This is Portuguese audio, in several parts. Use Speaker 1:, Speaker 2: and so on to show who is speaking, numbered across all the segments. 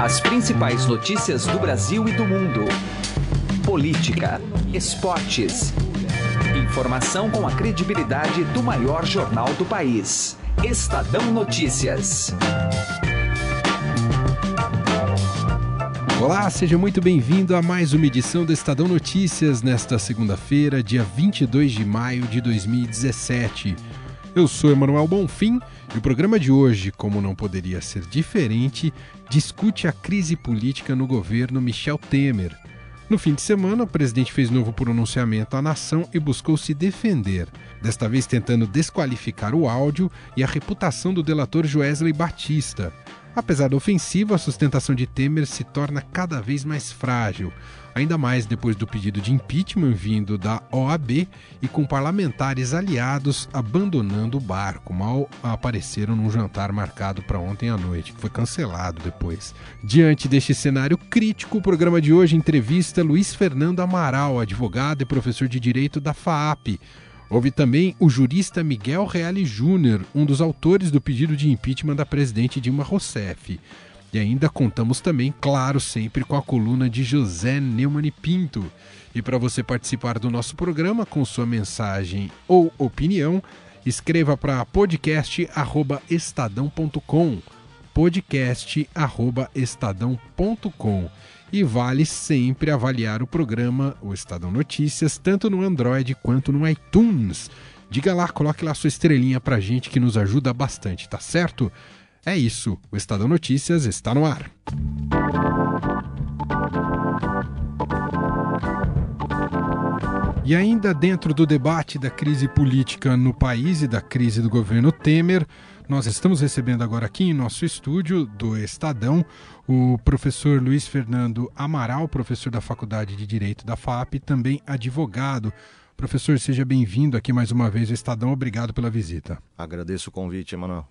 Speaker 1: As principais notícias do Brasil e do mundo. Política, esportes. Informação com a credibilidade do maior jornal do país. Estadão Notícias.
Speaker 2: Olá, seja muito bem-vindo a mais uma edição do Estadão Notícias nesta segunda-feira, dia 22 de maio de 2017. Eu sou Emanuel Bonfim e o programa de hoje, como não poderia ser diferente, discute a crise política no governo Michel Temer. No fim de semana, o presidente fez novo pronunciamento à nação e buscou se defender, desta vez tentando desqualificar o áudio e a reputação do delator Joesley Batista. Apesar da ofensiva, a sustentação de Temer se torna cada vez mais frágil, ainda mais depois do pedido de impeachment vindo da OAB e com parlamentares aliados abandonando o barco, mal apareceram num jantar marcado para ontem à noite, que foi cancelado depois. Diante deste cenário crítico, o programa de hoje entrevista Luiz Fernando Amaral, advogado e professor de direito da FAAP Houve também o jurista Miguel Reale Júnior, um dos autores do pedido de impeachment da presidente Dilma Rousseff. E ainda contamos também, claro, sempre com a coluna de José Neumann Pinto. E para você participar do nosso programa com sua mensagem ou opinião, escreva para podcast@estadão.com. podcast@estadão.com e vale sempre avaliar o programa O Estadão Notícias, tanto no Android quanto no iTunes. Diga lá, coloque lá sua estrelinha pra gente que nos ajuda bastante, tá certo? É isso, o Estadão Notícias está no ar. E ainda dentro do debate da crise política no país e da crise do governo Temer, nós estamos recebendo agora aqui em nosso estúdio do Estadão o professor Luiz Fernando Amaral, professor da Faculdade de Direito da FAP, também advogado. Professor, seja bem-vindo aqui mais uma vez ao Estadão. Obrigado pela visita.
Speaker 3: Agradeço o convite, Emanuel.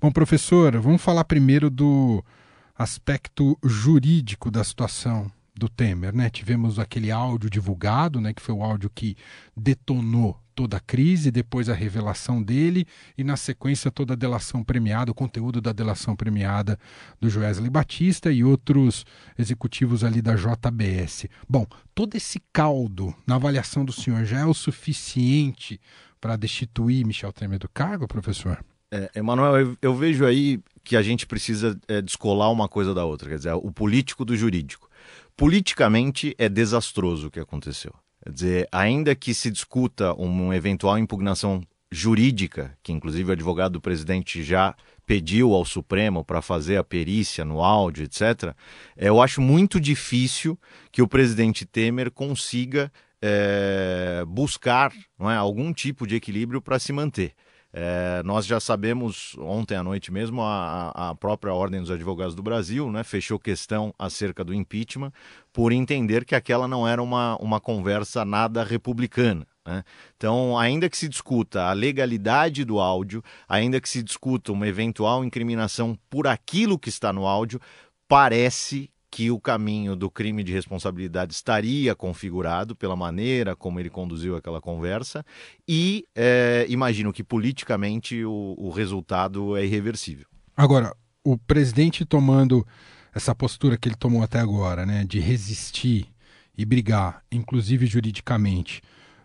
Speaker 2: Bom, professor, vamos falar primeiro do aspecto jurídico da situação do Temer, né? Tivemos aquele áudio divulgado, né, que foi o áudio que detonou toda a crise, depois a revelação dele e na sequência toda a delação premiada, o conteúdo da delação premiada do Joesley Batista e outros executivos ali da JBS. Bom, todo esse caldo na avaliação do senhor já é o suficiente para destituir Michel Temer do cargo, professor?
Speaker 3: É, Emanuel, eu, eu, vejo aí que a gente precisa é, descolar uma coisa da outra, quer dizer, o político do jurídico. Politicamente é desastroso o que aconteceu. Quer dizer, ainda que se discuta uma eventual impugnação jurídica, que inclusive o advogado do presidente já pediu ao Supremo para fazer a perícia no áudio, etc., é, eu acho muito difícil que o presidente Temer consiga é, buscar é, algum tipo de equilíbrio para se manter. É, nós já sabemos, ontem à noite mesmo, a, a, própria Ordem dos Advogados do Brasil né, fechou questão acerca do impeachment por entender que aquela não era uma, uma conversa nada republicana. Né? Então, ainda que se discuta a legalidade do áudio, ainda que se discuta uma eventual incriminação por aquilo que está no áudio, parece que o caminho do crime de responsabilidade estaria configurado pela maneira como ele conduziu aquela conversa e é, imagino que politicamente o, o resultado é irreversível.
Speaker 2: Agora, o presidente tomando essa postura que ele tomou até agora, né, de resistir e brigar, inclusive juridicamente,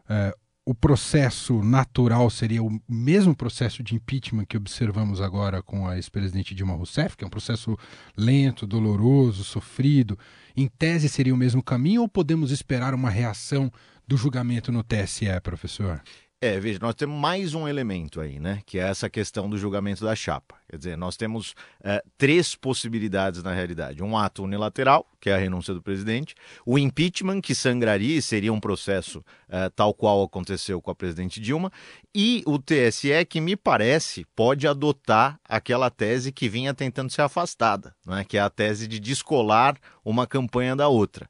Speaker 2: é, o processo natural seria o mesmo processo de impeachment que observamos agora com a ex-presidente Dilma Rousseff, que é um processo lento, doloroso, sofrido. Em tese seria o mesmo caminho ou podemos esperar uma reação do julgamento no TSE, professor?
Speaker 3: É, veja, nós temos mais um elemento aí, né? Que é essa questão do julgamento da chapa. Quer dizer, nós temos é, três possibilidades na realidade: um ato unilateral, que é a renúncia do presidente, o impeachment, que sangraria e seria um processo é, tal qual aconteceu com a presidente Dilma, e o TSE, que me parece pode adotar aquela tese que vinha tentando ser afastada, né? que é a tese de descolar uma campanha da outra.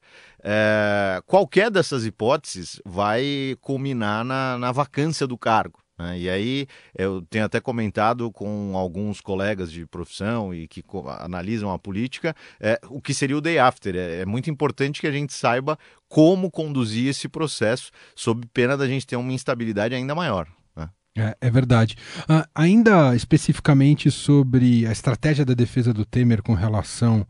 Speaker 3: É, qualquer dessas hipóteses vai culminar na, na vacância do cargo. Né? E aí eu tenho até comentado com alguns colegas de profissão e que analisam a política é, o que seria o day after. É, é, muito importante que a gente saiba como conduzir esse processo, sob pena da gente ter uma instabilidade ainda maior. Né?
Speaker 2: É, é, verdade. Uh, ainda especificamente sobre a estratégia da defesa do Temer com relação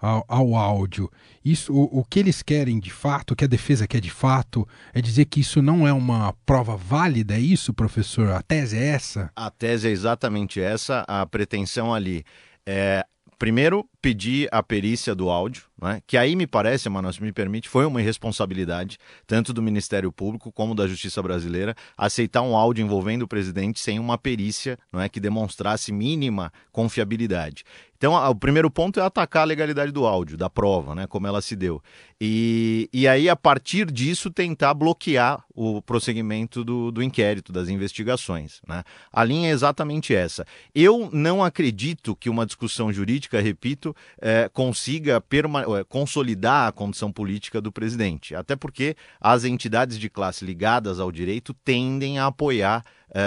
Speaker 2: ao, ao áudio. Isso, o, o, que eles querem de fato, o que a defesa quer de fato, é dizer que isso não é uma prova válida, é isso, professor? A tese é essa?
Speaker 3: A tese é exatamente essa, a pretensão ali é primeiro pedir a perícia do áudio, né? que aí me parece, Manoel, se me permite, foi uma irresponsabilidade, tanto do Ministério Público como da Justiça Brasileira, aceitar um áudio envolvendo o presidente sem uma perícia não é, que demonstrasse mínima confiabilidade. Então, o primeiro ponto é atacar a legalidade do áudio, da prova, né, como ela se deu. E, e aí, a partir disso, tentar bloquear o prosseguimento do, do inquérito, das investigações. Né? A linha é exatamente essa. Eu não acredito que uma discussão jurídica, repito, é, consiga é, consolidar a condição política do presidente. Até porque as entidades de classe ligadas ao direito tendem a apoiar é,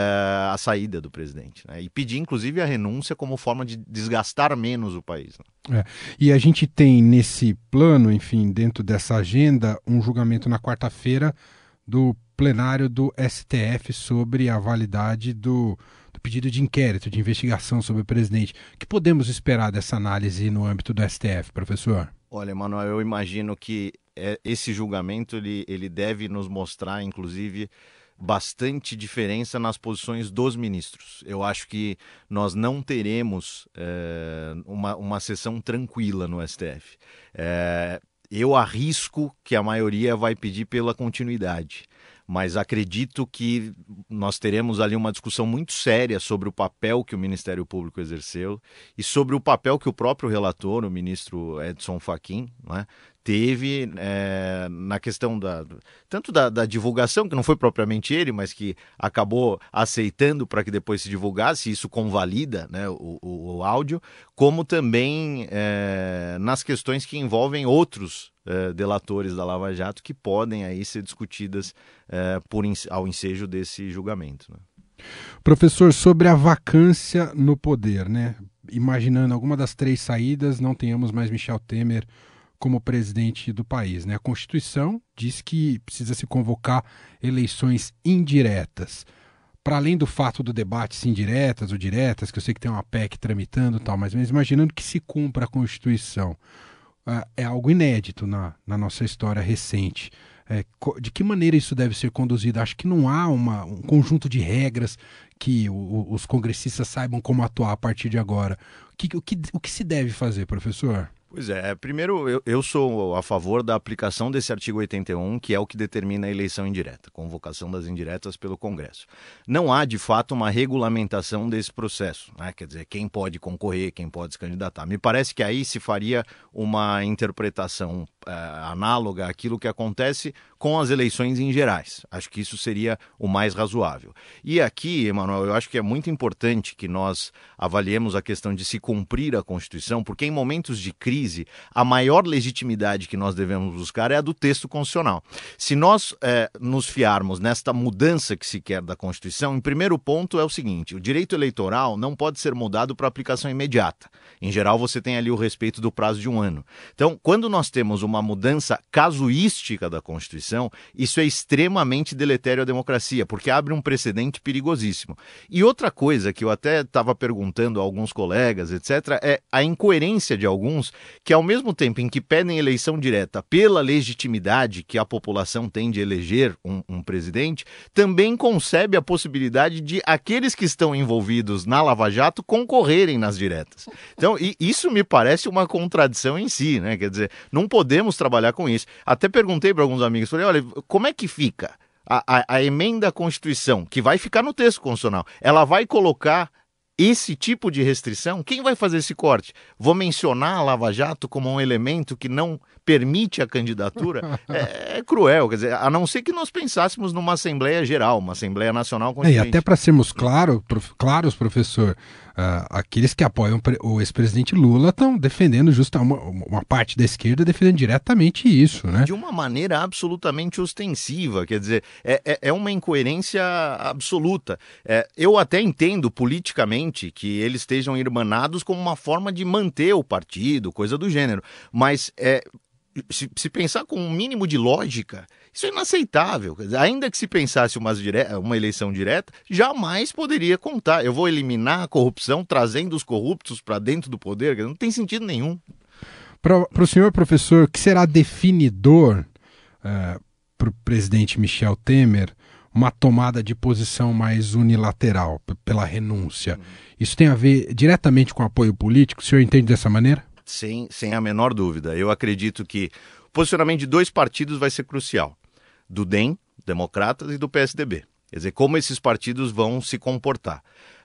Speaker 3: a saída do presidente. Né? E pedir, inclusive, a renúncia como forma de desgastar menos o país.
Speaker 2: Né? É. E a gente tem nesse plano, enfim, dentro dessa agenda, um julgamento na quarta-feira do plenário do STF sobre a validade do, do, pedido de inquérito, de investigação sobre o presidente. O que podemos esperar dessa análise no âmbito do STF, professor?
Speaker 3: Olha, Manuel, eu imagino que é, esse julgamento ele, ele deve nos mostrar, inclusive, bastante diferença nas posições dos ministros. Eu acho que nós não teremos é, uma, uma sessão tranquila no STF. É, eu arrisco que a maioria vai pedir pela continuidade mas acredito que nós teremos ali uma discussão muito séria sobre o papel que o Ministério Público exerceu e sobre o papel que o próprio relator, o ministro Edson Fachin, né, teve é, na questão da tanto da, da, divulgação que não foi propriamente ele, mas que acabou aceitando para que depois se divulgasse isso convalida né, o, o, o áudio, como também é, nas questões que envolvem outros é, delatores da Lava Jato que podem aí ser discutidas é, por ao ensejo desse julgamento. Né?
Speaker 2: Professor, sobre a vacância no poder, né? Imaginando alguma das três saídas, não tenhamos mais Michel Temer como presidente do país. Né? A Constituição diz que precisa se convocar eleições indiretas. Para além do fato do debate se indiretas ou diretas, que eu sei que tem uma PEC tramitando e tal, mas, imaginando que se cumpra a Constituição, uh, é algo inédito na, na nossa história recente. É, de que maneira isso deve ser conduzido? Acho que não há uma, um conjunto de regras que o, os congressistas saibam como atuar a partir de agora. O que, o que, o que se deve fazer, professor?
Speaker 3: Pois é, primeiro eu, eu, sou a favor da aplicação desse artigo 81, que é o que determina a eleição indireta, convocação das indiretas pelo Congresso. Não há, de fato, uma regulamentação desse processo, né? quer dizer, quem pode concorrer, quem pode se candidatar. Me parece que aí se faria uma interpretação é, análoga àquilo que acontece com as eleições em gerais. Acho que isso seria o mais razoável. E aqui, Emanuel, eu acho que é muito importante que nós avaliemos a questão de se cumprir a Constituição, porque em momentos de crise, a maior legitimidade que nós devemos buscar é a do texto constitucional. Se nós é, nos fiarmos nesta mudança que se quer da Constituição, em primeiro ponto é o seguinte: o direito eleitoral não pode ser mudado para aplicação imediata. Em geral, você tem ali o respeito do prazo de um ano. Então, quando nós temos uma mudança casuística da Constituição, isso é extremamente deletério à democracia, porque abre um precedente perigosíssimo. E outra coisa que eu até estava perguntando a alguns colegas, etc., é a incoerência de alguns que, ao mesmo tempo em que pedem eleição direta pela legitimidade que a população tem de eleger um, um presidente, também concebe a possibilidade de aqueles que estão envolvidos na Lava Jato concorrerem nas diretas. Então, isso me parece uma contradição em si, né? Quer dizer, não podemos trabalhar com isso. Até perguntei para alguns amigos, falei, olha, como é que fica a, a, a emenda à Constituição, que vai ficar no texto constitucional? Ela vai colocar esse tipo de restrição? Quem vai fazer esse corte? Vou mencionar a Lava Jato como um elemento que não permite a candidatura? é, é, cruel, quer dizer, a não ser que nós pensássemos numa Assembleia Geral, uma Assembleia Nacional
Speaker 2: Constituinte. É, e até para sermos claro, prof, claros, professor, Uh, aqueles que apoiam o ex-presidente Lula estão defendendo justa uma, uma, parte da esquerda defendendo diretamente isso, né?
Speaker 3: De uma maneira absolutamente ostensiva, quer dizer, é, é, é uma incoerência absoluta. É, eu até entendo politicamente que eles estejam irmanados como uma forma de manter o partido, coisa do gênero, mas é, se, se pensar com um mínimo de lógica, isso é inaceitável. Ainda que se pensasse uma, uma eleição direta, jamais poderia contar. Eu vou eliminar a corrupção trazendo os corruptos para dentro do poder. Não tem sentido nenhum.
Speaker 2: Para o senhor professor, o que será definidor uh, para o presidente Michel Temer uma tomada de posição mais unilateral, pela renúncia? Isso tem a ver diretamente com apoio político? O senhor entende dessa maneira?
Speaker 3: Sem, sem a menor dúvida. Eu acredito que o posicionamento de dois partidos vai ser crucial: do DEM, Democratas, e do PSDB. Quer dizer, como esses partidos vão se comportar.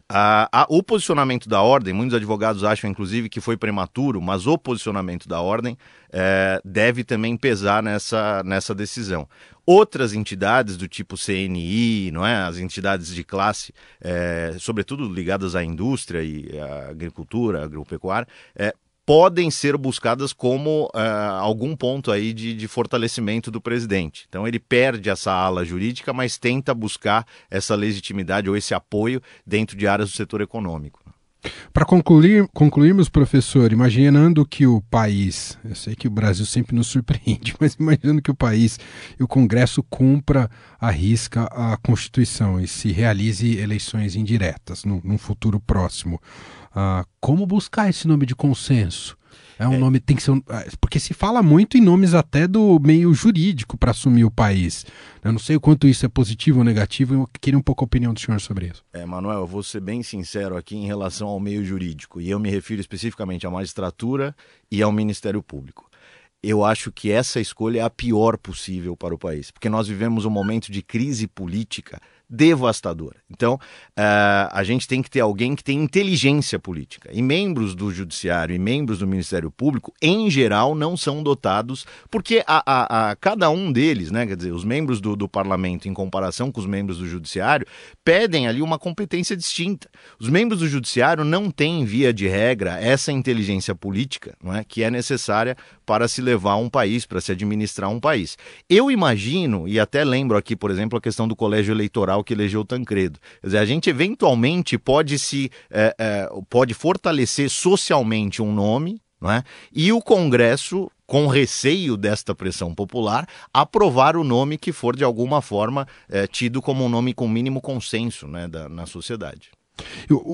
Speaker 3: Ah, a, o posicionamento da ordem, muitos advogados acham inclusive que foi prematuro, mas o posicionamento da ordem é, deve também pesar nessa, nessa decisão. Outras entidades do tipo CNI, não é? as entidades de classe, é, sobretudo ligadas à indústria e à agricultura, agropecuária, é, podem ser buscadas como uh, algum ponto aí de, de, fortalecimento do presidente. Então ele perde essa ala jurídica, mas tenta buscar essa legitimidade ou esse apoio dentro de áreas do setor econômico.
Speaker 2: Para concluir, concluirmos, professor, imaginando que o país, eu sei que o Brasil sempre nos surpreende, mas imaginando que o país e o Congresso cumpra a risca a Constituição e se realize eleições indiretas num, num futuro próximo. Uh, como buscar esse nome de consenso? É um é. nome, tem que ser. Um, ah, porque se fala muito em nomes até do meio jurídico para assumir o país. Eu não sei o quanto isso é positivo ou negativo, eu queria um pouco a opinião do senhor sobre isso.
Speaker 3: É, Manuel, eu vou ser bem sincero aqui em relação ao meio jurídico, e eu me refiro especificamente à magistratura e ao Ministério Público eu acho que essa escolha é a pior possível para o país, porque nós vivemos um momento de crise política devastadora. Então, uh, a gente tem que ter alguém que tem inteligência política. E membros do Judiciário e membros do Ministério Público, em geral, não são dotados, porque a, a, a cada um deles, né, quer dizer, os membros do, do, Parlamento, em comparação com os membros do Judiciário, pedem ali uma competência distinta. Os membros do Judiciário não têm, via de regra, essa inteligência política não é, que é necessária para se levar um país, para se administrar um país. Eu imagino, e até lembro aqui, por exemplo, a questão do colégio eleitoral que elegeu Tancredo. Quer dizer, a gente eventualmente pode se é, é, pode fortalecer socialmente um nome, não é? e o Congresso com receio desta pressão popular, aprovar o nome que for de alguma forma é, tido como um nome com mínimo consenso né, da, na sociedade.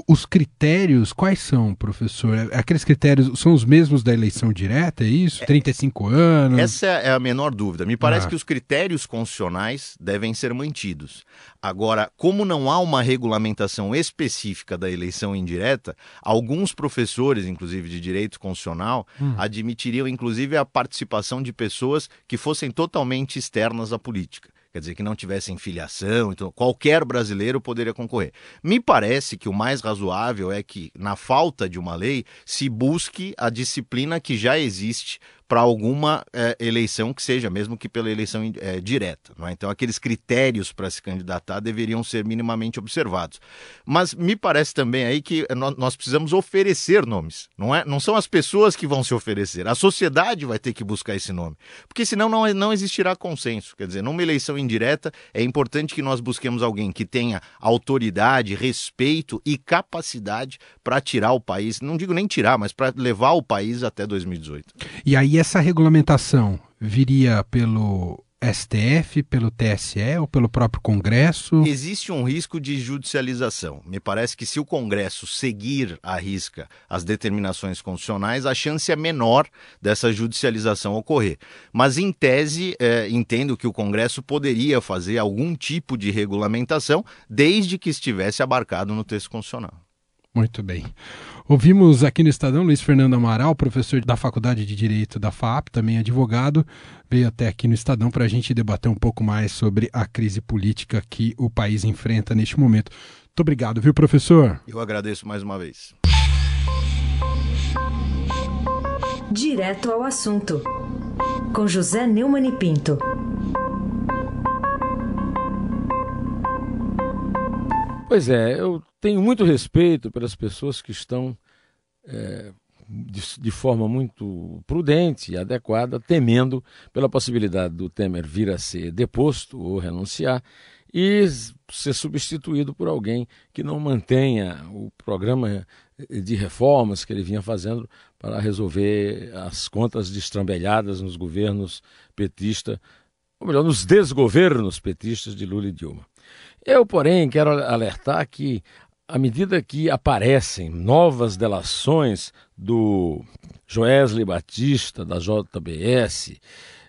Speaker 2: Os critérios, quais são, professor? É, aqueles critérios são os mesmos da eleição direta, é isso? É, 35 anos?
Speaker 3: Essa é a menor dúvida. Me parece ah. que os critérios constitucionais devem ser mantidos. Agora, como não há uma regulamentação específica da eleição indireta, alguns professores, inclusive de direito constitucional, hum. admitiriam, inclusive, a participação de pessoas que fossem totalmente externas à política quer dizer, que não tivessem filiação, então qualquer brasileiro poderia concorrer. Me parece que o mais razoável é que, na falta de uma lei, se busque a disciplina que já existe para alguma é, eleição que seja, mesmo que pela eleição é, direta. É? Então, aqueles critérios para se candidatar deveriam ser minimamente observados. Mas me parece também aí que nós precisamos oferecer nomes, não é? Não são as pessoas que vão se oferecer, a sociedade vai ter que buscar esse nome, porque senão não, não existirá consenso. Quer dizer, numa eleição indireta é importante que nós busquemos alguém que tenha autoridade, respeito e capacidade para tirar o país, não digo nem tirar, mas para levar o país até 2018.
Speaker 2: E aí essa regulamentação viria pelo STF, pelo TSE ou pelo próprio Congresso?
Speaker 3: Existe um risco de judicialização. Me parece que se o Congresso seguir à risca as determinações constitucionais, a chance é menor dessa judicialização ocorrer. Mas, em tese, é, entendo que o Congresso poderia fazer algum tipo de regulamentação, desde que estivesse abarcado no texto constitucional.
Speaker 2: Muito bem. Ouvimos aqui no Estadão Luiz Fernando Amaral, professor da Faculdade de Direito da FAP, também advogado, veio até aqui no Estadão para a gente debater um pouco mais sobre a crise política que o país enfrenta neste momento. Muito obrigado, viu, professor?
Speaker 3: Eu agradeço mais uma vez.
Speaker 4: Direto ao assunto, com José Neumann e Pinto.
Speaker 5: Pois é, eu tenho muito respeito pelas pessoas que estão é, de, de, forma muito prudente e adequada, temendo pela possibilidade do Temer vir a ser deposto ou renunciar e ser substituído por alguém que não mantenha o programa de reformas que ele vinha fazendo para resolver as contas destrambelhadas nos governos petistas, ou melhor, nos desgovernos petistas de Lula e Dilma. Eu, porém, quero alertar que à medida que aparecem novas delações do Joesley Batista, da JBS,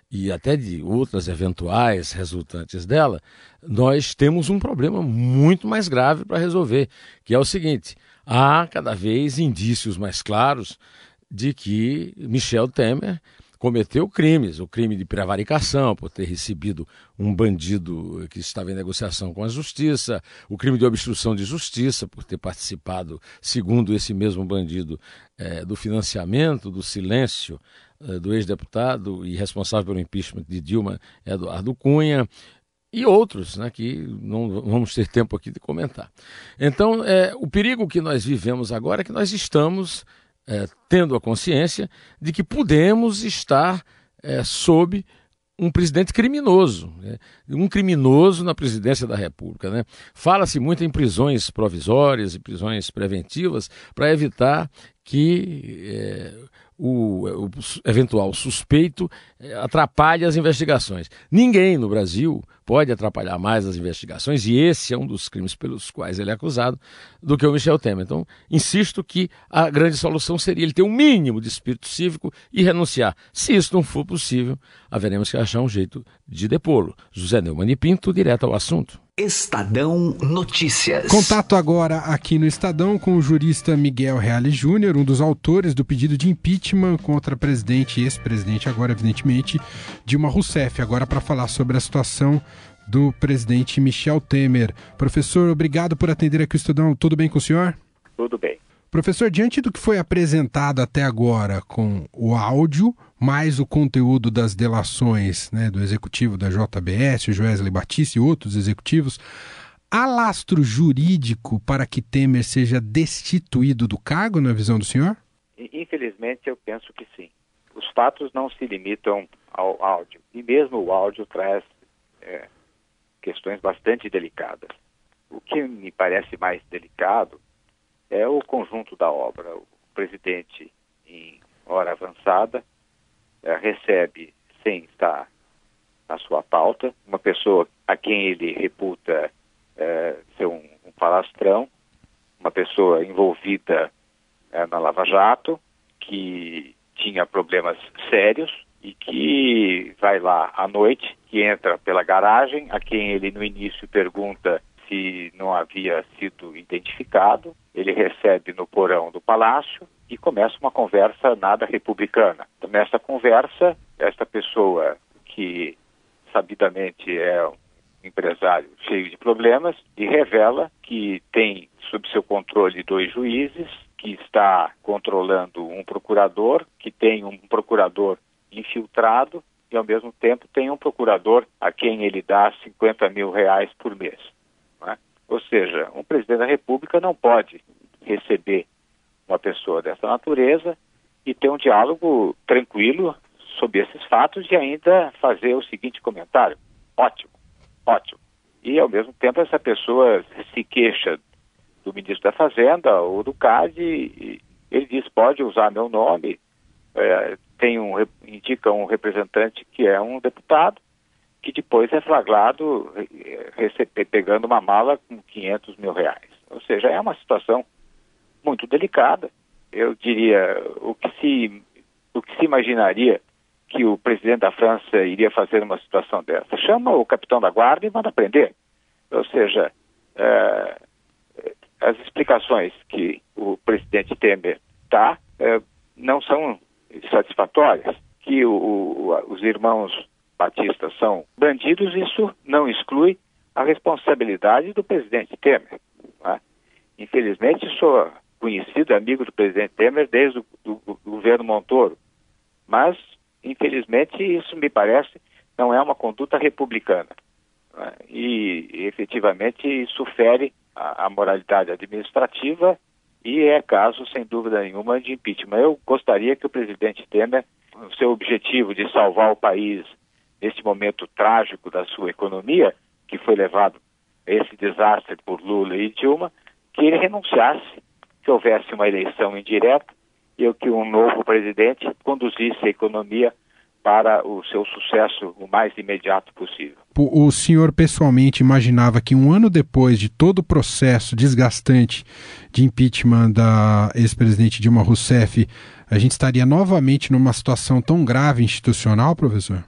Speaker 5: e até de outras eventuais resultantes dela, nós temos um problema muito mais grave para resolver, que é o seguinte: há cada vez indícios mais claros de que Michel Temer cometeu crimes, o crime de prevaricação por ter recebido um bandido que estava em negociação com a justiça, o crime de obstrução de justiça por ter participado, segundo esse mesmo bandido, é, do financiamento, do silêncio é, do ex-deputado e responsável pelo impeachment de Dilma, Eduardo Cunha, e outros, né, que não vamos ter tempo aqui de comentar. Então, é, o perigo que nós vivemos agora é que nós estamos é, tendo a consciência de que podemos estar é, sob um presidente criminoso, né? um criminoso na presidência da República. Né? Fala-se muito em prisões provisórias e prisões preventivas para evitar que é, o, o, eventual suspeito é, atrapalhe as investigações. Ninguém no Brasil pode atrapalhar mais as investigações, e esse é um dos crimes pelos quais ele é acusado, do que o Michel Temer. Então, insisto que a grande solução seria ele ter um mínimo de espírito cívico e renunciar. Se isso não for possível, haveremos que achar um jeito de depô-lo. José Neumann e Pinto, direto ao assunto.
Speaker 1: Estadão Notícias.
Speaker 2: Contato agora aqui no Estadão com o jurista Miguel Reale Júnior, um dos autores do pedido de impeachment contra presidente e ex-presidente, agora evidentemente, Dilma Rousseff. Agora para falar sobre a situação do presidente Michel Temer. Professor, obrigado por atender aqui o Estadão. Tudo bem com o senhor?
Speaker 6: Tudo bem.
Speaker 2: Professor, diante do que foi apresentado até agora com o áudio, mais o conteúdo das delações né, do executivo da JBS, o Joesley Batista e outros executivos, há lastro jurídico para que Temer seja destituído do cargo, na visão do senhor?
Speaker 6: Infelizmente, eu penso que sim. Os fatos não se limitam ao áudio, e mesmo o áudio traz é, questões bastante delicadas. O que me parece mais delicado é o conjunto da obra. O presidente, em hora avançada, é, recebe, sem estar na sua pauta, uma pessoa a quem ele reputa é, ser um, um falastrão, uma pessoa envolvida é, na Lava Jato, que tinha problemas sérios e que vai lá à noite, que entra pela garagem, a quem ele no início pergunta se não havia sido identificado. Ele recebe no porão do palácio e começa uma conversa nada republicana. Então, nessa conversa, esta pessoa que sabidamente é um empresário cheio de problemas e revela que tem sob seu controle dois juízes, que está controlando um procurador, que tem um procurador infiltrado e ao mesmo tempo tem um procurador a quem ele dá 50 mil reais por mês. Ou seja, um presidente da República não pode receber uma pessoa dessa natureza e ter um diálogo tranquilo sobre esses fatos e ainda fazer o seguinte comentário: ótimo, ótimo. E ao mesmo tempo essa pessoa se queixa do ministro da Fazenda ou do CAD e ele diz pode usar meu nome, é, tem um indica um representante que é um deputado que depois é flagrado pegando uma mala com 500 mil reais. Ou seja, é uma situação muito delicada. Eu diria, o que se, o que se imaginaria que o presidente da França iria fazer numa situação dessa? Chama o capitão da guarda e manda prender. Ou seja, é, as explicações que o presidente Temer dá é, não são satisfatórias. Que o, o, os irmãos Batista são bandidos, isso não exclui a responsabilidade do presidente Temer. Né? Infelizmente, sou conhecido, amigo do presidente Temer desde o do, do governo Montoro, mas, infelizmente, isso me parece não é uma conduta republicana. Né? E, efetivamente, isso fere a, a moralidade administrativa e é caso, sem dúvida nenhuma, de impeachment. Eu gostaria que o presidente Temer, o seu objetivo de salvar o país neste momento trágico da sua economia, que foi levado a esse desastre por Lula e Dilma, que ele renunciasse, que houvesse uma eleição indireta e que um novo presidente conduzisse a economia para o seu sucesso o mais imediato possível.
Speaker 2: O senhor pessoalmente imaginava que um ano depois de todo o processo desgastante de impeachment da ex-presidente Dilma Rousseff, a gente estaria novamente numa situação tão grave institucional, professor?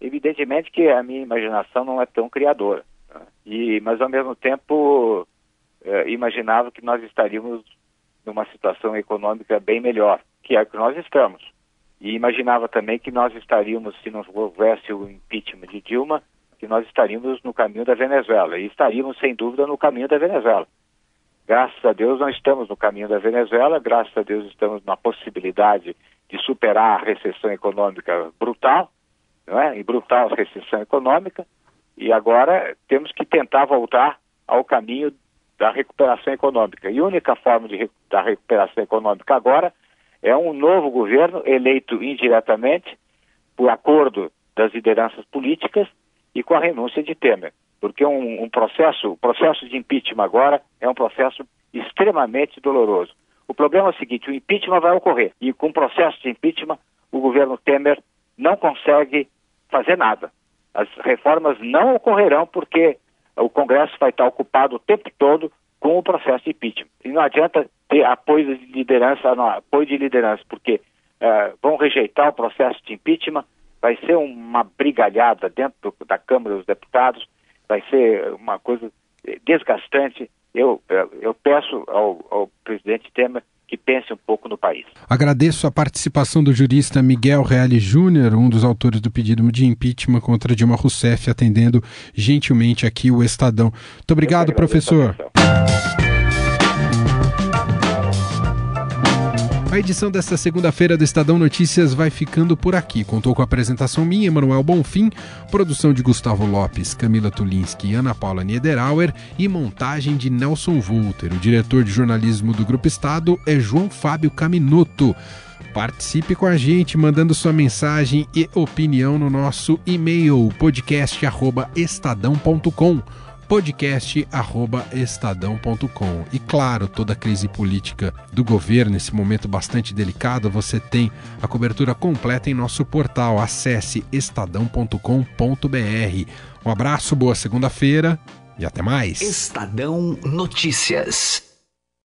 Speaker 6: Evidentemente que a minha imaginação não é tão criadora, né? e, mas ao mesmo tempo eh, imaginava que nós estaríamos numa situação econômica bem melhor, que é a que nós estamos. E imaginava também que nós estaríamos, se não houvesse o impeachment de Dilma, que nós estaríamos no caminho da Venezuela. E estaríamos, sem dúvida, no caminho da Venezuela. Graças a Deus, não estamos no caminho da Venezuela, graças a Deus, estamos na possibilidade de superar a recessão econômica brutal, não é? E brutal recessão econômica, e agora temos que tentar voltar ao caminho da recuperação econômica. E a única forma de, da recuperação econômica agora é um novo governo eleito indiretamente por acordo das lideranças políticas e com a renúncia de Temer. Porque um, um processo, o processo de impeachment agora é um processo extremamente doloroso. O problema é o seguinte, o impeachment vai ocorrer e com o processo de impeachment o governo Temer não consegue fazer nada. As reformas não ocorrerão porque o Congresso vai estar ocupado o tempo todo com o processo de impeachment. E não adianta ter apoio de liderança, não, apoio de liderança, porque uh, vão rejeitar o processo de impeachment, vai ser uma brigalhada dentro da Câmara dos Deputados, vai ser uma coisa desgastante. Eu, eu peço ao, ao presidente Temer que pense um pouco no país.
Speaker 2: Agradeço a participação do jurista Miguel Reale Júnior, um dos autores do pedido de impeachment contra Dilma Rousseff, atendendo gentilmente aqui o Estadão. Muito obrigado, professor. A edição desta segunda-feira do Estadão Notícias vai ficando por aqui. Contou com a apresentação minha, Emanuel Bonfim, produção de Gustavo Lopes, Camila Tulinski Ana Paula Niederauer e montagem de Nelson Volter. O diretor de jornalismo do Grupo Estado é João Fábio Caminuto. Participe com a gente mandando sua mensagem e opinião no nosso e-mail podcast@estadão.com podcast@estadão.com. E claro, toda a crise política do governo nesse momento bastante delicado, você tem a cobertura completa em nosso portal. Acesse estadão.com.br. Um abraço, boa segunda-feira e até mais.
Speaker 1: Estadão Notícias.